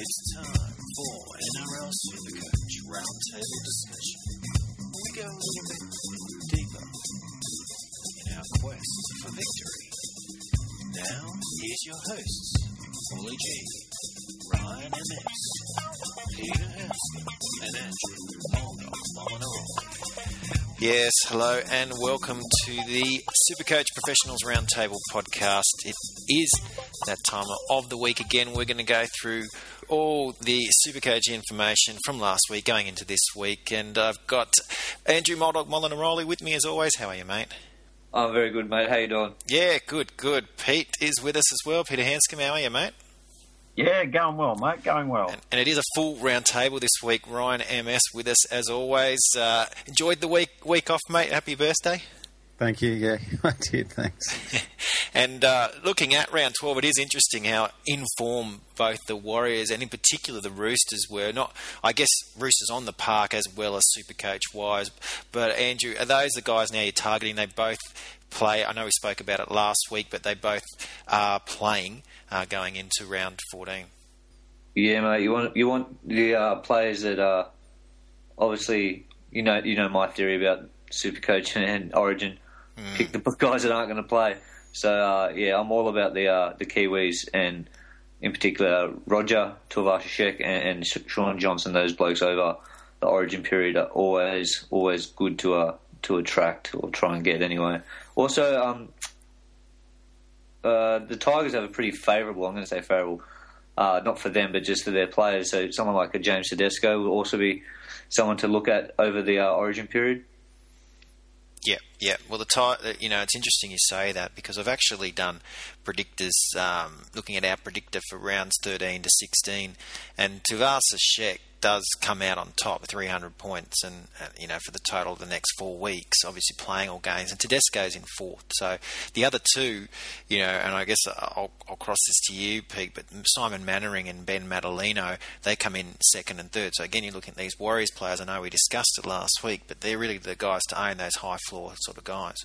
It's time for NRL Supercoach Roundtable Discussion. We go a little bit deeper in our quest for victory. Now, here's your hosts, Paulie G, Ryan MS, Peter Henston, and Andrew Molinaro. Yes, hello and welcome to the Supercoach Professionals Roundtable podcast. It is that time of the week again. We're going to go through all the Supercoach information from last week going into this week, and I've got Andrew Moldog Molinaroli with me as always. How are you, mate? I'm very good, mate. How you doing? Yeah, good, good. Pete is with us as well. Peter Hanscom, how are you, mate? Yeah, going well, mate. Going well. And, and it is a full round table this week. Ryan MS with us as always. Uh, enjoyed the week week off, mate. Happy birthday. Thank you. Yeah, I did. Thanks. And uh, looking at round 12, it is interesting how in form both the Warriors and in particular the Roosters were. Not, I guess, Roosters on the park as well as Supercoach wise. But Andrew, are those the guys now you're targeting? They both play. I know we spoke about it last week, but they both are playing uh, going into round 14. Yeah, mate. You want you want the uh, players that are obviously you know you know my theory about Supercoach and Origin. Pick the guys that aren't going to play. So uh, yeah, I'm all about the uh, the Kiwis and in particular Roger Tuivasa-Sheck and, and Shaun Johnson. Those blokes over the Origin period are always always good to uh, to attract or try and get anyway. Also, um, uh, the Tigers have a pretty favourable. I'm going to say favourable, uh, not for them, but just for their players. So someone like a James Tedesco will also be someone to look at over the uh, Origin period. Yeah, yeah. Well, the ti- you know, it's interesting you say that because I've actually done predictors um, looking at our predictor for rounds 13 to 16, and Tuivasa-Sheck does come out on top, 300 points, and uh, you know for the total of the next four weeks, obviously playing all games, and Tedesco's in fourth. So the other two, you know, and I guess I'll, I'll cross this to you, Pete, but Simon Mannering and Ben Matulino, they come in second and third. So again, you're looking at these Warriors players. I know we discussed it last week, but they're really the guys to own those high floor sort of guys.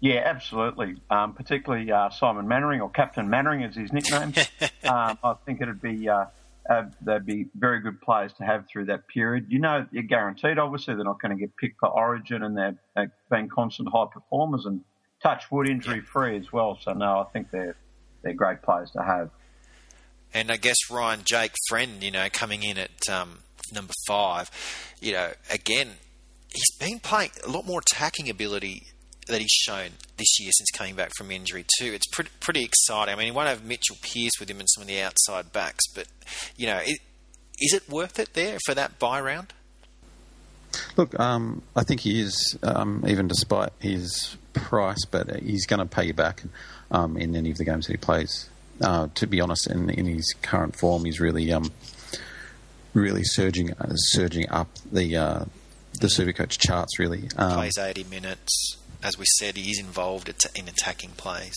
Yeah, absolutely. Um, particularly uh, Simon Mannering, or Captain Mannering is his nickname. um, I think it'd be uh, uh, they'd be very good players to have through that period. You know, you're guaranteed. Obviously, they're not going to get picked for Origin, and they're, they've been constant high performers and touch wood injury free as well. So no, I think they're they're great players to have. And I guess Ryan Jake Friend, you know, coming in at um, number five, you know, again, he's been playing a lot more attacking ability that he's shown this year since coming back from injury too. It's pretty, pretty exciting. I mean, he won't have Mitchell Pearce with him and some of the outside backs, but you know, it, is it worth it there for that buy round? Look, um, I think he is, um, even despite his price, but he's going to pay you back um, in any of the games that he plays. Uh, to be honest, in, in his current form, he's really, um, really surging, uh, surging up the uh, the Supercoach charts. Really, um, Plays 80 minutes. As we said, he is involved in attacking plays.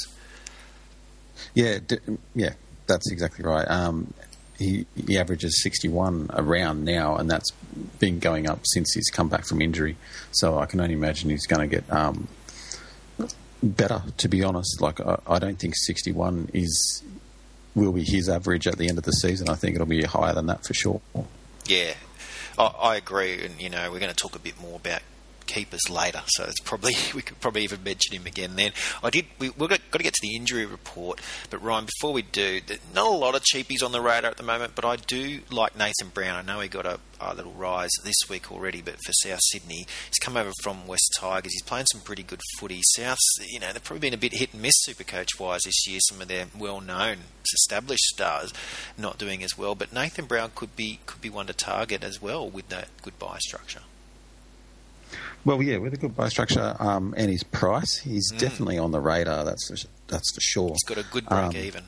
Yeah, d- yeah, that's exactly right. Um, he he averages 61 around now, and that's been going up since he's come back from injury. So I can only imagine he's going to get um, better. To be honest, like I, I don't think 61 is will be his average at the end of the season. I think it'll be higher than that for sure. Yeah, I, I agree, and you know, we're going to talk a bit more about keepers later, so it's probably we could probably even mention him again. Then I did. We, we've got, got to get to the injury report, but Ryan, before we do, not a lot of cheapies on the radar at the moment, but I do like Nathan Brown. I know he got a, a little rise this week already, but for South Sydney, he's come over from West Tigers. He's playing some pretty good footy. Souths, you know, they've probably been a bit hit and miss super coach wise this year. Some of their well-known, established stars not doing as well, but Nathan Brown could be could be one to target as well with that good buy structure. Well, yeah, with a good buy structure um, and his price, he's Mm. definitely on the radar. That's for, that's for sure. He's got a good break Um, even.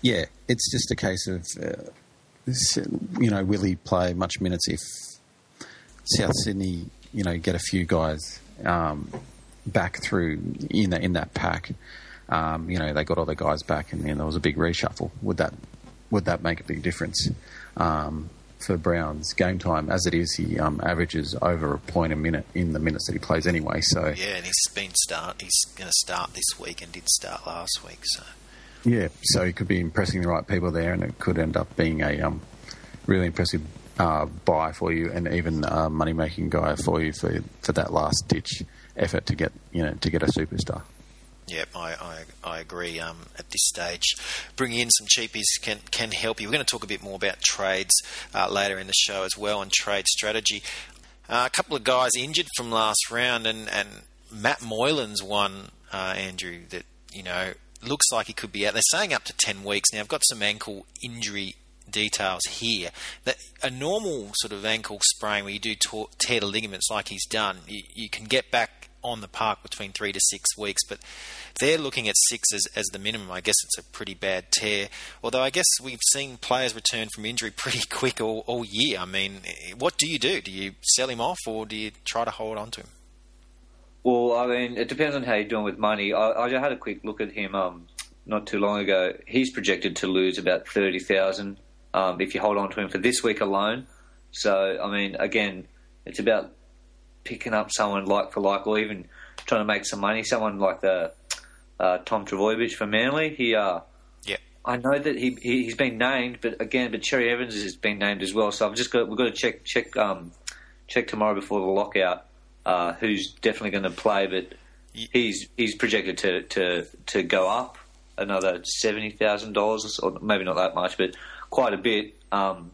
Yeah, it's just a case of, uh, you know, will he play much minutes if South Sydney, you know, get a few guys um, back through in that in that pack? Um, you know, they got all the guys back, and then there was a big reshuffle. Would that would that make a big difference um, for Brown's game time? As it is, he um, averages over a point a minute in the minutes that he plays anyway. So Yeah, and he's been start. He's going to start this week and did start last week. So Yeah, so he could be impressing the right people there, and it could end up being a um, really impressive uh, buy for you, and even a money making guy for you for for that last ditch effort to get you know to get a superstar. Yep, I, I, I agree. Um, at this stage, bringing in some cheapies can can help you. We're going to talk a bit more about trades uh, later in the show as well, and trade strategy. Uh, a couple of guys injured from last round, and, and Matt Moylan's one, uh, Andrew, that you know looks like he could be out. They're saying up to ten weeks. Now I've got some ankle injury details here. That a normal sort of ankle sprain where you do tear the ligaments like he's done, you, you can get back on the park between three to six weeks, but they're looking at six as, as the minimum. I guess it's a pretty bad tear. Although I guess we've seen players return from injury pretty quick all, all year. I mean, what do you do? Do you sell him off or do you try to hold on to him? Well, I mean, it depends on how you're doing with money. I, I had a quick look at him um, not too long ago. He's projected to lose about thirty thousand um, if you hold on to him for this week alone. So, I mean, again, it's about picking up someone like for like, or even trying to make some money. Someone like the uh, Tom Trbojevic for Manly. He, uh, yeah, I know that he, he has been named, but again, but Cherry Evans has been named as well. So I've just got we've got to check check um, check tomorrow before the lockout uh, who's definitely going to play, but he's he's projected to to to go up another seventy thousand dollars, or maybe not that much, but quite a bit. Um,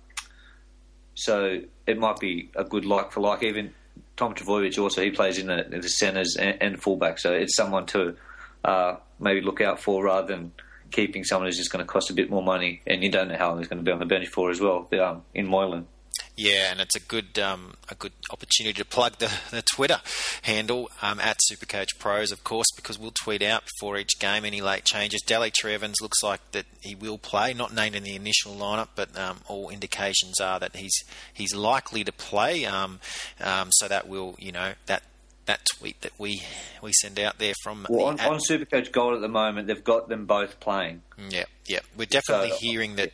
so it might be a good like for like. Even Tom Trbojevic also he plays in the, in the centres and, and fullback, so it's someone to uh, maybe look out for rather than keeping someone who's just going to cost a bit more money, and you don't know how long he's going to be on the bench for as well um, in Moylan. Yeah, and it's a good um, a good opportunity to plug the, the Twitter handle um, at Supercoach Pros, of course, because we'll tweet out before each game any late changes. Daly Evans looks like that he will play, not named in the initial lineup, but um, all indications are that he's he's likely to play. Um, um, so that will you know that that tweet that we we send out there from well, on, on Supercoach Gold at the moment, they've got them both playing. Yeah, yeah, we're definitely so, hearing that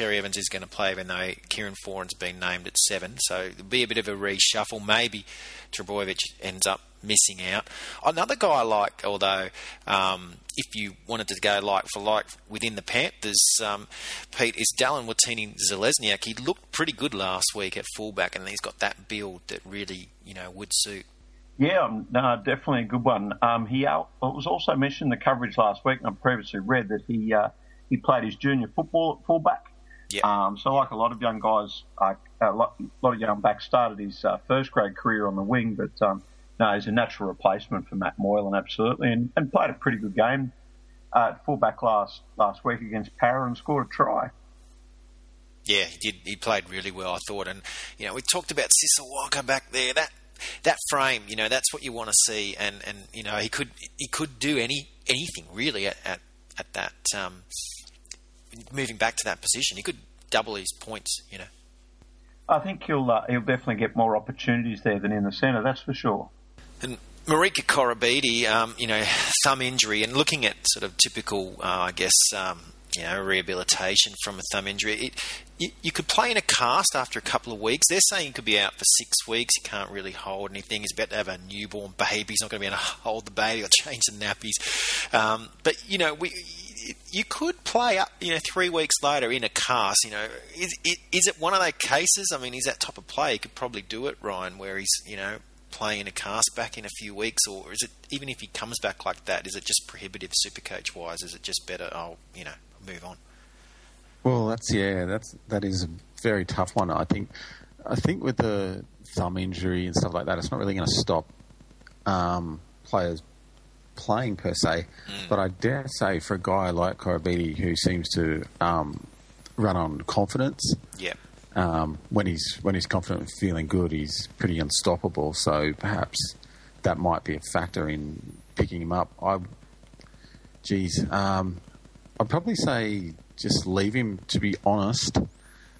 Cherry Evans is going to play, even though Kieran Foran's been named at seven. So there'll be a bit of a reshuffle. Maybe Trbojevic ends up missing out. Another guy I like, although um, if you wanted to go like for like within the Panthers, um, Pete, is Dallin Watene-Zelezniak. He looked pretty good last week at fullback, and he's got that build that really you know would suit. Yeah, um, no, definitely a good one. Um, he it was also mentioned in the coverage last week, and I previously read that he uh, he played his junior football at fullback. Yeah. Um, so, like a lot of young guys, uh, a lot, of young backs started his uh, first grade career on the wing, but um, no, he's a natural replacement for Matt Moylan, absolutely, and, and played a pretty good game uh, at fullback last last week against Para and scored a try. Yeah, he did. He played really well, I thought, and you know we talked about Sisa Walker back there. That that frame, you know, that's what you want to see, and and you know he could he could do any anything really at at, at that um, moving back to that position, he could double his points. You know. I think he'll uh, he'll definitely get more opportunities there than in the centre. That's for sure. And Marika Koroibete, um, you know, thumb injury, and looking at sort of typical, uh, I guess, um, you know, rehabilitation from a thumb injury. It, you, you, could play in a cast after a couple of weeks. They're saying he could be out for six weeks. He can't really hold anything. He's about to have a newborn baby. He's not going to be able to hold the baby or change the nappies. Um, but you know, we you could play up, you know, three weeks later in a cast. You know, is, is it one of those cases? I mean, he's that type of player. He could probably do it, Ryan, where he's, you know, playing in a cast back in a few weeks, or is it even if he comes back like that? Is it just prohibitive super coach wise? Is it just better? I'll, you know, move on. Well, that's yeah, that's that is a very tough one. I think, I think with the thumb injury and stuff like that, it's not really going to stop um, players playing per se, mm. but I dare say for a guy like Koroibete who seems to um, run on confidence. Yeah. Um, when he's when he's confident and feeling good, he's pretty unstoppable. So perhaps that might be a factor in picking him up. I, geez, um, I'd probably say just leave him. To be honest,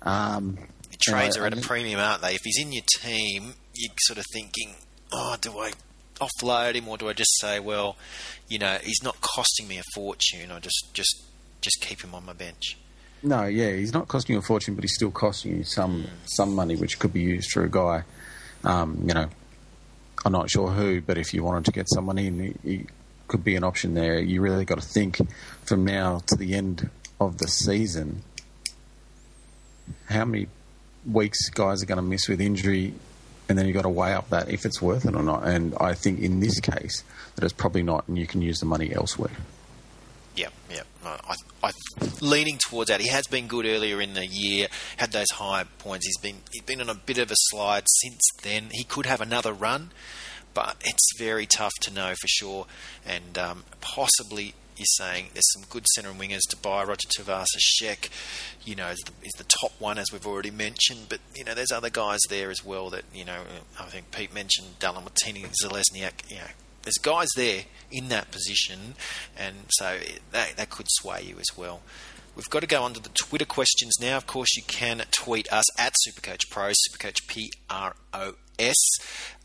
um, trades are at a premium, aren't they? If he's in your team, you're sort of thinking, oh, do I offload him, or do I just say, well, you know, he's not costing me a fortune. I just just just keep him on my bench. No, yeah, he's not costing you a fortune, but he's still costing you some some money, which could be used for a guy. Um, you know, I'm not sure who, but if you wanted to get someone in, he, could be an option there. You really got to think from now to the end of the season how many weeks guys are going to miss with injury, and then you've got to weigh up that if it's worth it or not. And I think in this case that it's probably not, and you can use the money elsewhere. Yeah, yeah. I, I, leaning towards that. He has been good earlier in the year, had those high points. He's been he's been on a bit of a slide since then. He could have another run, but it's very tough to know for sure. And um, possibly you're saying there's some good centre and wingers to buy. Roger Tavares, Sheck, you know, is the, is the, top one as we've already mentioned. But you know, there's other guys there as well that you know. I think Pete mentioned Dallin Watene, Zelezniak. You know, there's guys there in that position, and so that that could sway you as well. We've got to go on to the Twitter questions now. Of course, you can tweet us at Supercoach Pro, Supercoach P R O S,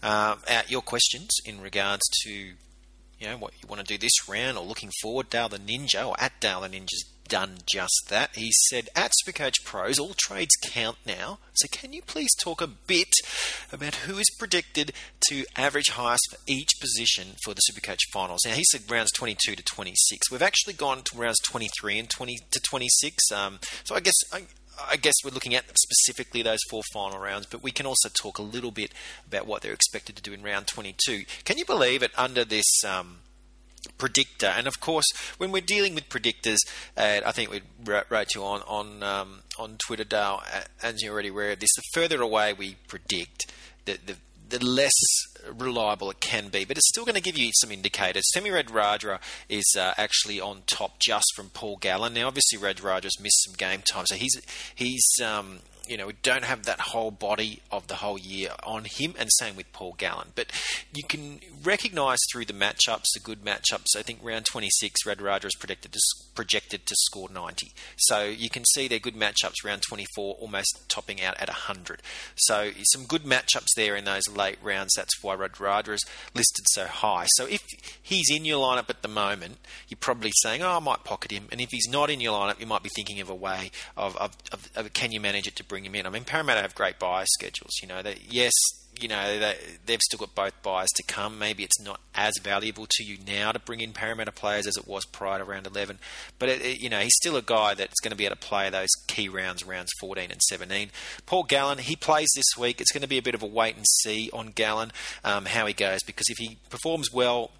uh, at your questions in regards to you know what you want to do this round or looking forward. Dale the Ninja or at Dale the Ninja's done just that. He said at Supercoach Pros, all trades count now. So can you please talk a bit about who is predicted to average highest for each position for the Supercoach finals? Now he said rounds 22 to 26. We've actually gone to rounds 23 and 20 to 26. Um, so I guess. I, I guess we're looking at specifically those four final rounds, but we can also talk a little bit about what they're expected to do in round 22. Can you believe it under this um, predictor? And of course, when we're dealing with predictors, uh, I think we wrote you on on um, on Twitter, Dale, as you're already aware of this. The further away we predict, the, the the less reliable it can be, but it's still going to give you some indicators. Semi Radradra is uh, actually on top just from Paul Gallen. Now, obviously, Radradra's missed some game time, so he's he's um, you know, we don't have that whole body of the whole year on him, and same with Paul Gallen. But you can recognise through the matchups, the good matchups. I think round 26, Radradra is predicted to, projected to score 90. So you can see they're good matchups. Round 24, almost topping out at 100. So some good matchups there in those late rounds. That's why Radradra is listed so high. So if he's in your lineup at the moment, you're probably saying, "Oh, I might pocket him." And if he's not in your lineup, you might be thinking of a way of, of, of, of can you manage it to bring him in. I mean, Parramatta have great buy schedules. You know, they, yes, you know they, they've still got both buys to come. Maybe it's not as valuable to you now to bring in Parramatta players as it was prior to round 11. But it, it, you know, he's still a guy that's going to be able to play those key rounds, rounds 14 and 17. Paul Gallen, he plays this week. It's going to be a bit of a wait and see on Gallen um, how he goes because if he performs well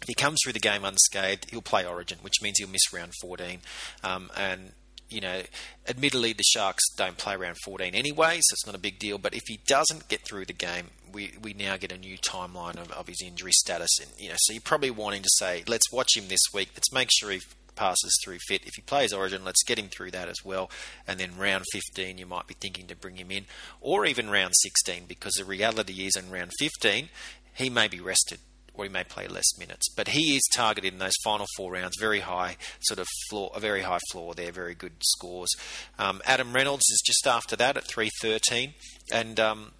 if he comes through the game unscathed, he'll play Origin, which means he'll miss round 14. Um, and you know, admittedly the Sharks don't play around 14 anyway, so it's not a big deal. But if he doesn't get through the game, we, we now get a new timeline of, of his injury status, and you know, so you're probably wanting to say, let's watch him this week. Let's make sure he passes through fit. If he plays Origin, let's get him through that as well. And then round 15, you might be thinking to bring him in, or even round 16, because the reality is in round 15, he may be rested or he may play less minutes. But he is targeted in those final four rounds, very high sort of floor, a very high floor there, very good scores. Um, Adam Reynolds is just after that at three thirteen, and um,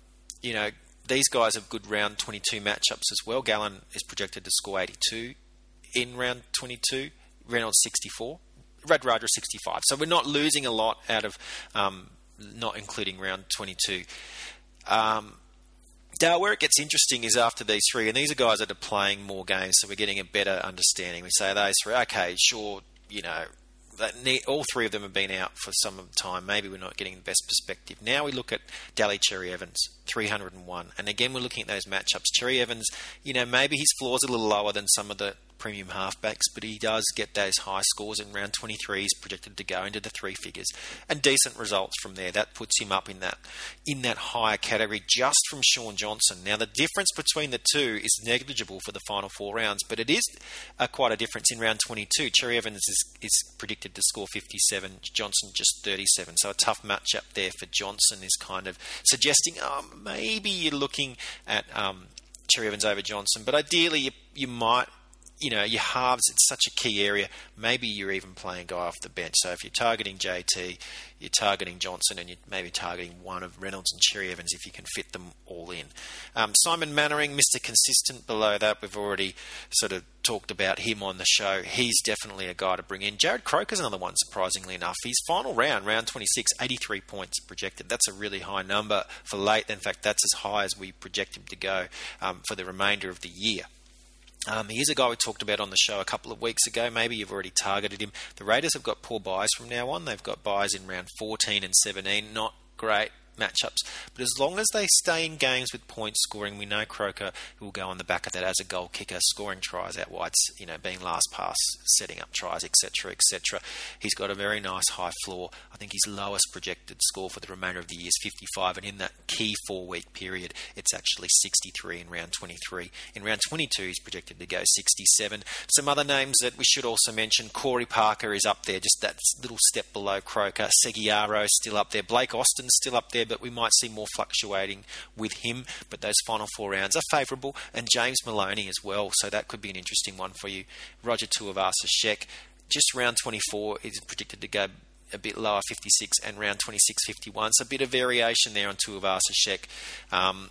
you know these guys have good round twenty two matchups as well. Gallen is projected to score eighty two in round twenty two. Reynolds sixty four. Radradra 65. So we're not losing a lot out of um, not including round 22. Um, Dale, where it gets interesting is after these three, and these are guys that are playing more games, so we're getting a better understanding. We say those three, okay, sure, you know, all three of them have been out for some time. Maybe we're not getting the best perspective. Now we look at Daly Cherry Evans, 301. And again, we're looking at those matchups. Cherry Evans, you know, maybe his floor's a little lower than some of the premium halfbacks, but he does get those high scores in round 23. He's projected to go into the three figures and decent results from there. That puts him up in that in that higher category just from Shaun Johnson. Now the difference between the two is negligible for the final four rounds, but it is uh, quite a difference in round 22. Cherry Evans is, is predicted to score 57, Johnson just 37. So a tough matchup there for Johnson is kind of suggesting um, maybe you're looking at um, Cherry Evans over Johnson, but ideally you, you might you know, your halves, it's such a key area. Maybe you're even playing guy off the bench. So if you're targeting JT, you're targeting Johnson, and you're maybe targeting one of Reynolds and Cherry Evans if you can fit them all in. Um, Simon Mannering, Mr. Consistent below that. We've already sort of talked about him on the show. He's definitely a guy to bring in. Jarrod Croker's another one, surprisingly enough. His final round, round 26, 83 points projected. That's a really high number for late. In fact, that's as high as we project him to go um, for the remainder of the year. Um, he is a guy we talked about on the show a couple of weeks ago. Maybe you've already targeted him. The Raiders have got poor buys from now on. They've got buys in round 14 and 17. Not great matchups. But as long as they stay in games with points scoring, we know Croker will go on the back of that as a goal kicker, scoring tries out wides, you know, being last pass, setting up tries, etc., etc. He's got a very nice high floor. I think his lowest projected score for the remainder of the year is 55, and in that key four-week period, it's actually 63 in round 23. In round 22, he's projected to go 67. Some other names that we should also mention: Corey Parker is up there, just that little step below Croker. Segeyaro still up there. Blake Austin still up there, but we might see more fluctuating with him. But those final four rounds are favourable, and James Maloney as well. So that could be an interesting one for you. Roger Tuivasa-Sheck, just round 24 is predicted to go a bit lower, 56, and round 26, 51. So a bit of variation there on Tuivasa-Sheck. Um,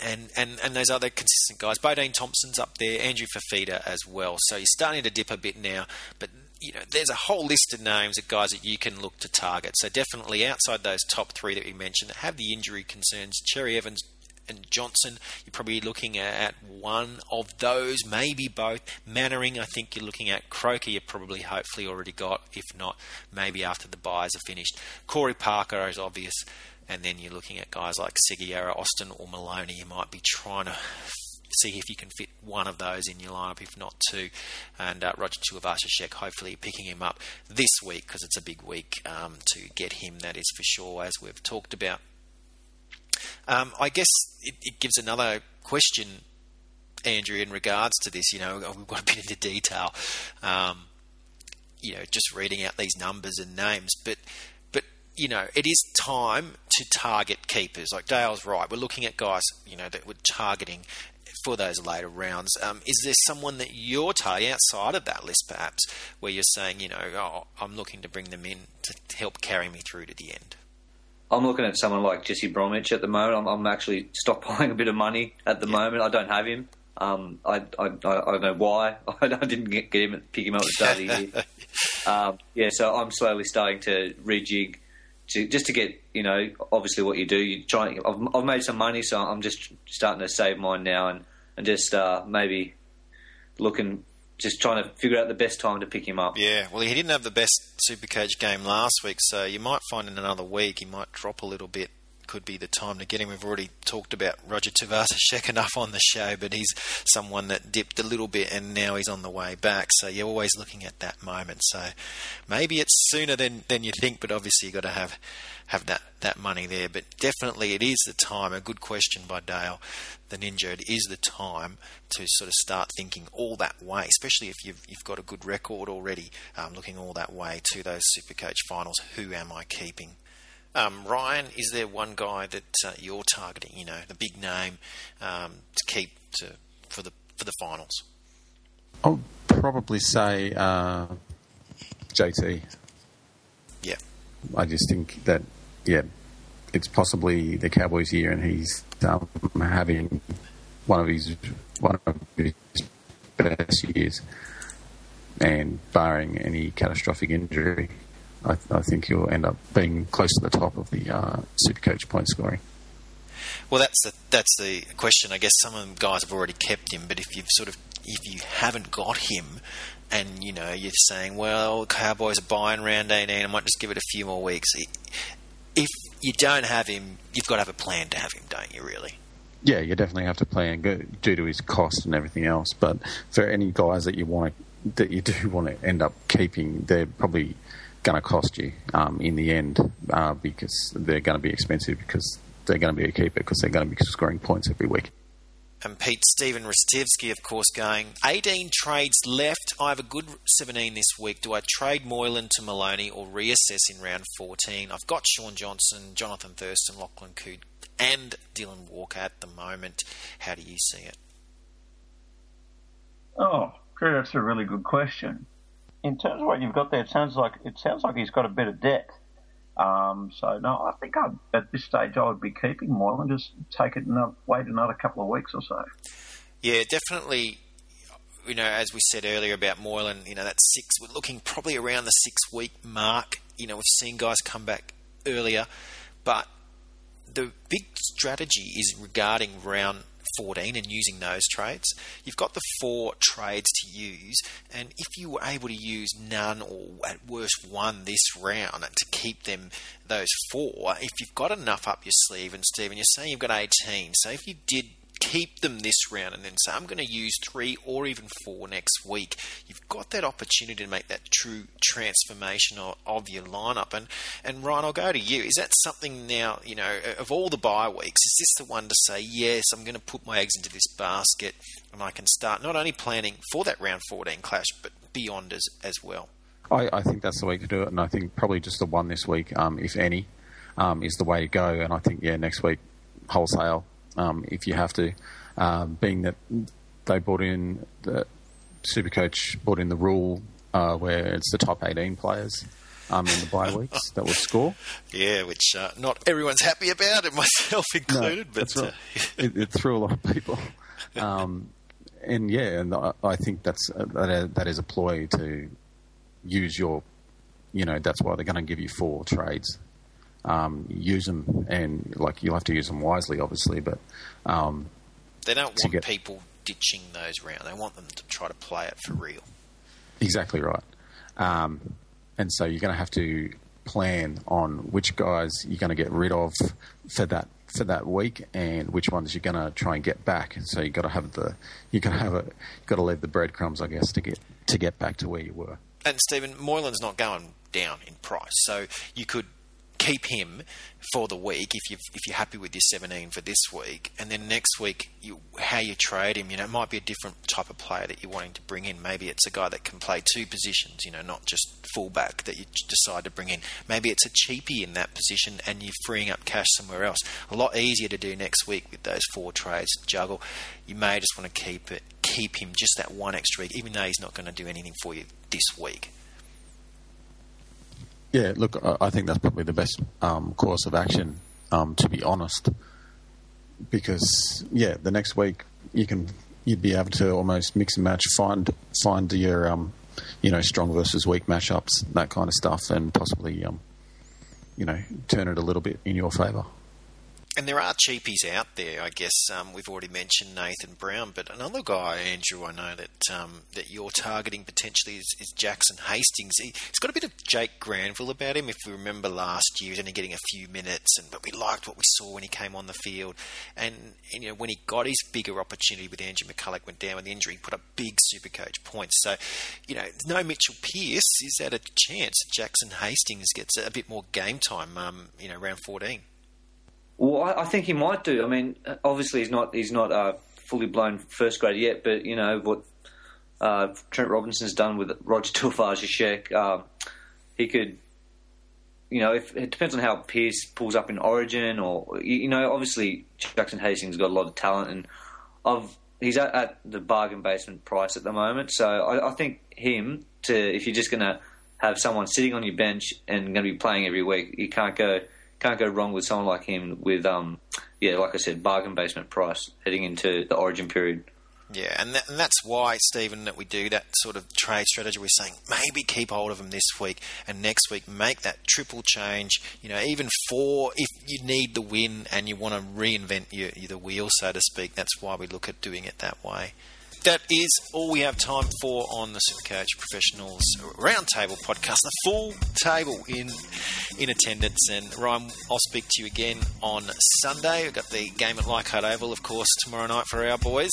and, and, and those other consistent guys. Bodene Thompson's up there, Andrew Fifita as well. So you're starting to dip a bit now, but you know, there's a whole list of names of guys that you can look to target. So definitely outside those top three that we mentioned that have the injury concerns, Cherry Evans and Johnson, you're probably looking at one of those, maybe both. Mannering, I think you're looking at. Croker, you probably hopefully already got. If not, maybe after the buys are finished. Corey Parker is obvious. And then you're looking at guys like Segeyaro, Austin, or Maloney. You might be trying to see if you can fit one of those in your lineup, if not two. And uh, Roger Tuivasa-Sheck, hopefully picking him up this week because it's a big week um, to get him. That is for sure, as we've talked about. Um, I guess it, it, gives another question, Andrew, in regards to this. You know, we've got a bit into detail. Um, you know, just reading out these numbers and names, but but you know, it is time to target keepers. Like Dale's right. We're looking at guys, you know, that we're targeting for those later rounds. Um, is there someone that you're targeting outside of that list, perhaps, where you're saying, you know, oh, I'm looking to bring them in to help carry me through to the end? I'm looking at someone like Jesse Bromwich at the moment. I'm, I'm actually stockpiling a bit of money at the yeah. moment. I don't have him. Um, I, I, I, don't know why. I didn't get, get him, pick him up at the start of the year. Um, yeah, so I'm slowly starting to rejig to, just to get you know obviously what you do. You try. I've, I've made some money, so I'm just starting to save mine now and and just uh, maybe looking, just trying to figure out the best time to pick him up. Yeah, well, he didn't have the best Supercoach game last week, so you might find in another week he might drop a little bit. Could be the time to get him. We've already talked about Roger Tuivasa-Sheck enough on the show, but he's someone that dipped a little bit and now he's on the way back. So you're always looking at that moment. So maybe it's sooner than, than you think, but obviously you've got to have have that, that money there. But definitely it is the time, a good question by Dale, the ninja, it is the time to sort of start thinking all that way, especially if you've, you've got a good record already, um, looking all that way to those Supercoach finals. Who am I keeping? Um, Ryan, is there one guy that uh, you're targeting? You know, the big name um, to keep to, for the for the finals. I'll probably say uh, JT. Yeah, I just think that yeah, it's possibly the Cowboys' year, and he's um, having one of his one of his best years. And barring any catastrophic injury, I, I think he'll end up being close to the top of the uh, Supercoach point scoring. Well, that's the that's the question. I guess some of the guys have already kept him, but if you've sort of if you haven't got him, and you know you're saying, well, Cowboys are buying round 18, I might just give it a few more weeks if you don't have him, you've got to have a plan to have him, don't you? Really? Yeah, you definitely have to plan due to his cost and everything else. But for any guys that you want to, that you do want to end up keeping, they're probably going to cost you um, in the end uh, because they're going to be expensive because they're going to be a keeper because they're going to be scoring points every week and Pete Stephen Rastevsky, of course, going 18 trades left. I have a good 17 this week. Do I trade Moylan to Maloney or reassess in round 14? I've got Shaun Johnson, Jonathan Thurston, Lachlan Coote, and Dylan Walker at the moment. How do you see it? Oh, that's a really good question. In terms of what you've got there, it sounds like it sounds like he's got a bit of depth. Um, so no, I think I'd, at this stage I would be keeping Moylan. Just take it and wait another couple of weeks or so. Yeah, definitely. You know, as we said earlier about Moylan, you know that six. We're looking probably around the six week mark. You know, we've seen guys come back earlier, but the big strategy is regarding round 14 and using those trades. You've got the four trades to use, and if you were able to use none or at worst one this round to keep them those four, if you've got enough up your sleeve, and Stephen, you're saying you've got 18, so if you did keep them this round and then say, I'm going to use three or even four next week, you've got that opportunity to make that true transformation of, of, your lineup. And, and Ryan, I'll go to you. Is that something now, you know, of all the bye weeks, is this the one to say, yes, I'm going to put my eggs into this basket and I can start not only planning for that round 14 clash, but beyond as, as well? I, I think that's the way to do it. And I think probably just the one this week, um, if any, um, is the way to go. And I think, yeah, next week, wholesale um, if you have to. Um, being that they brought in the Supercoach brought in the rule uh, where it's the top 18 players um, in the bye weeks that will score. Yeah, which uh, not everyone's happy about, and myself included. No, but uh, it, it, threw a lot of people. Um, and yeah, and I think that's uh, that, that is a ploy to use your, you know, that's why they're going to give you four trades um, use them, and like you'll have to use them wisely, obviously. But um, they don't want get... people ditching those round. They want them to try to play it for real. Exactly right. Um, and so you're going to have to plan on which guys you're going to get rid of for that for that week, and which ones you're going to try and get back. So you've got to have the you got to have a got to leave the breadcrumbs, I guess, to get to get back to where you were. And Stephen Moylan's not going down in price, so you could keep him for the week if you if you're happy with your 17 for this week, and then next week you, how you trade him, you know, it might be a different type of player that you're wanting to bring in. Maybe it's a guy that can play two positions, you know, not just fullback that you decide to bring in. Maybe it's a cheapie in that position, and you're freeing up cash somewhere else. A lot easier to do next week with those four trades juggle. You may just want to keep it, keep him just that one extra week, even though he's not going to do anything for you this week. Yeah, look, I think that's probably the best um, course of action, um, to be honest. Because yeah, the next week you can you'd be able to almost mix and match, find find your um, you know strong versus weak matchups, that kind of stuff, and possibly um, you know turn it a little bit in your favour and there are cheapies out there. I guess um, we've already mentioned Nathan Brown, but another guy, Andrew, I know that um, that you're targeting potentially is, is Jackson Hastings. He, has got a bit of Jake Granville about him. If we remember last year, he was only getting a few minutes, and but we liked what we saw when he came on the field. And, and you know when he got his bigger opportunity with Andrew McCullough went down with the injury, he put up big super coach points. So you know no Mitchell Pearce. Is that a chance Jackson Hastings gets a, bit more game time? Um, you know, round fourteen. Well, I, I, think he might do. I mean, obviously he's not he's not a fully blown first grader yet, but you know what uh, Trent Robinson's done with Roger Tuivasa-Sheck, um, he could. You know, if, it depends on how Pearce pulls up in Origin, or you know, obviously Jackson Hastings got a lot of talent, and he's at, at the bargain basement price at the moment. So I, I think him to if you're just going to have someone sitting on your bench and going to be playing every week, you can't go can't go wrong with someone like him with, um, yeah, like I said, bargain basement price heading into the origin period. Yeah, and, that, and that's why, Stephen, that we do that sort of trade strategy. We're saying maybe keep hold of them this week and next week, make that triple change. You know, even four if you need the win and you want to reinvent your, your the wheel, so to speak. That's why we look at doing it that way that is all we have time for on the Supercoach Professionals Roundtable podcast. The full table in in attendance. And Ryan, I'll speak to you again on Sunday. We've got the game at Leichhardt Oval, of course, tomorrow night for our boys.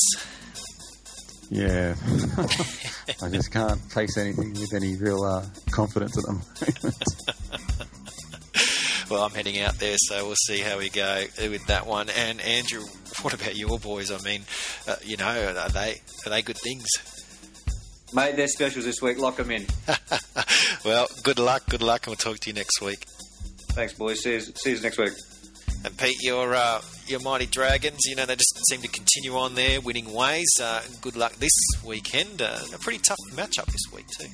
Yeah, I just can't face anything with any real uh, confidence at the moment. well, I'm heading out there, so we'll see how we go with that one. And Andrew, what about your boys? I mean, uh, you know, are they are they good things? Mate, they're specials this week. Lock them in. well, good luck, good luck, and we'll talk to you next week. Thanks, boys. See you, see you next week. And Pete, your uh, your mighty dragons, you know, they just seem to continue on their winning ways. Uh, good luck this weekend. Uh, a pretty tough matchup this week too.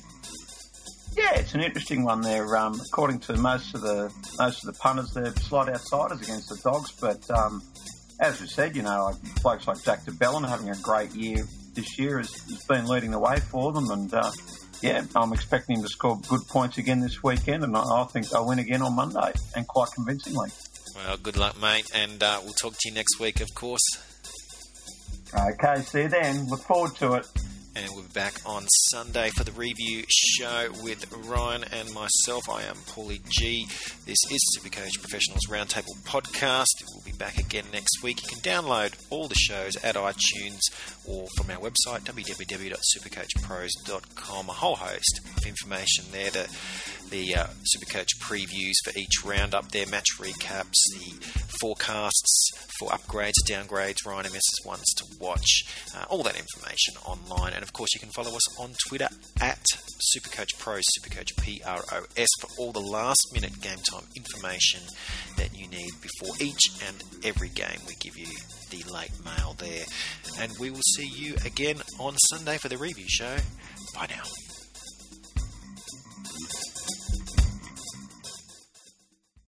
Yeah, it's an interesting one there. Um, according to most of the most of the punters, they're slight outsiders against the Dogs. But um, as we said, you know, like blokes like Jack de Belin having a great year this year has, has been leading the way for them. And uh, yeah, I'm expecting him to score good points again this weekend, and I, I think they'll win again on Monday, and quite convincingly. Well, good luck, mate, and uh, we'll talk to you next week, of course. Okay, see you then. Look forward to it. And we'll be back on Sunday for the review show with Ryan and myself. I am Paulie G. This is Supercoach Professionals Roundtable podcast. We'll be back again next week. You can download all the shows at iTunes or from our website, www.supercoachpros.com. A whole host of information there to the uh, Supercoach previews for each round up there, match recaps, the forecasts for upgrades, downgrades, Ryan MS's ones to watch, uh, all that information online. And of course, you can follow us on Twitter at Supercoach Pros, Supercoach PROS for all the last minute game time information that you need before each and every game. We give you the late mail there. And we will see you again on Sunday for the review show. Bye now.